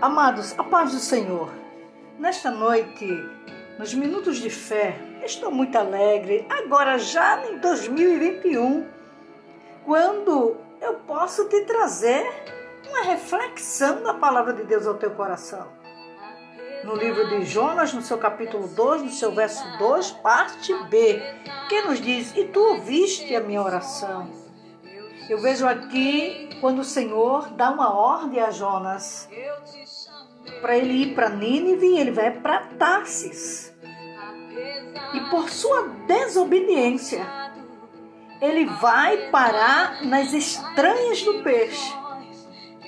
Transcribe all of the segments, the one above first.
Amados, a paz do Senhor. Nesta noite, nos minutos de fé, estou muito alegre, agora já em 2021, quando eu posso te trazer uma reflexão da palavra de Deus ao teu coração. No livro de Jonas, no seu capítulo 2, no seu verso 2, parte B, que nos diz: E tu ouviste a minha oração. Eu vejo aqui quando o Senhor dá uma ordem a Jonas para ele ir para Nínive, ele vai para Tarsis. E por sua desobediência, ele vai parar nas estranhas do peixe.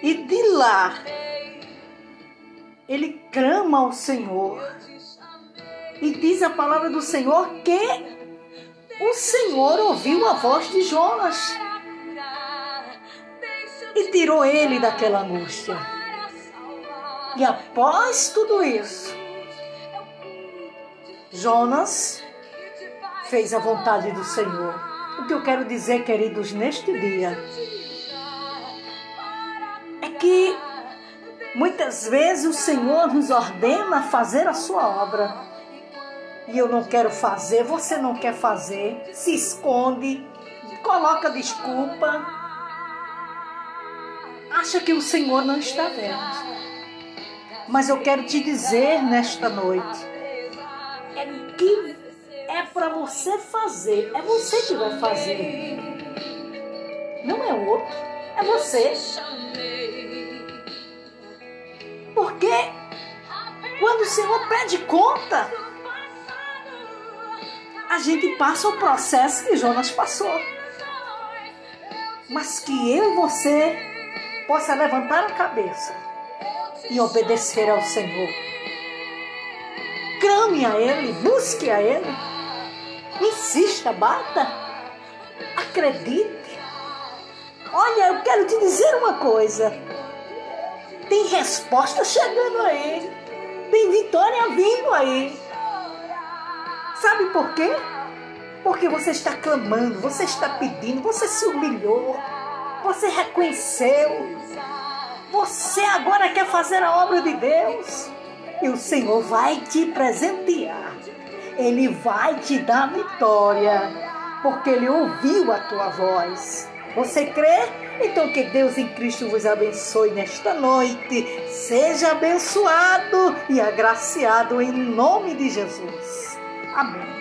E de lá, ele clama ao Senhor. E diz a palavra do Senhor que o Senhor ouviu a voz de Jonas e tirou ele daquela angústia. E após tudo isso, Jonas fez a vontade do Senhor. O que eu quero dizer, queridos, neste dia é que muitas vezes o Senhor nos ordena fazer a sua obra e eu não quero fazer, você não quer fazer, se esconde, coloca desculpa, acha que o Senhor não está vendo. Mas eu quero te dizer nesta noite é que é para você fazer, é você que vai fazer. Não é outro, é você. Porque quando o Senhor pede conta, a gente passa o processo que Jonas passou. Mas que eu e você possa levantar a cabeça e obedecer ao Senhor. Clame a Ele, busque a Ele, insista, bata, acredite. Olha, eu quero te dizer uma coisa: tem resposta chegando aí, tem vitória vindo aí. Sabe por quê? Porque você está clamando, você está pedindo, você se humilhou, você reconheceu, você agora quer fazer a obra de Deus e o Senhor vai te presentear. Ele vai te dar vitória, porque Ele ouviu a tua voz. Você crê? Então que Deus em Cristo vos abençoe nesta noite. Seja abençoado e agraciado em nome de Jesus. Amém.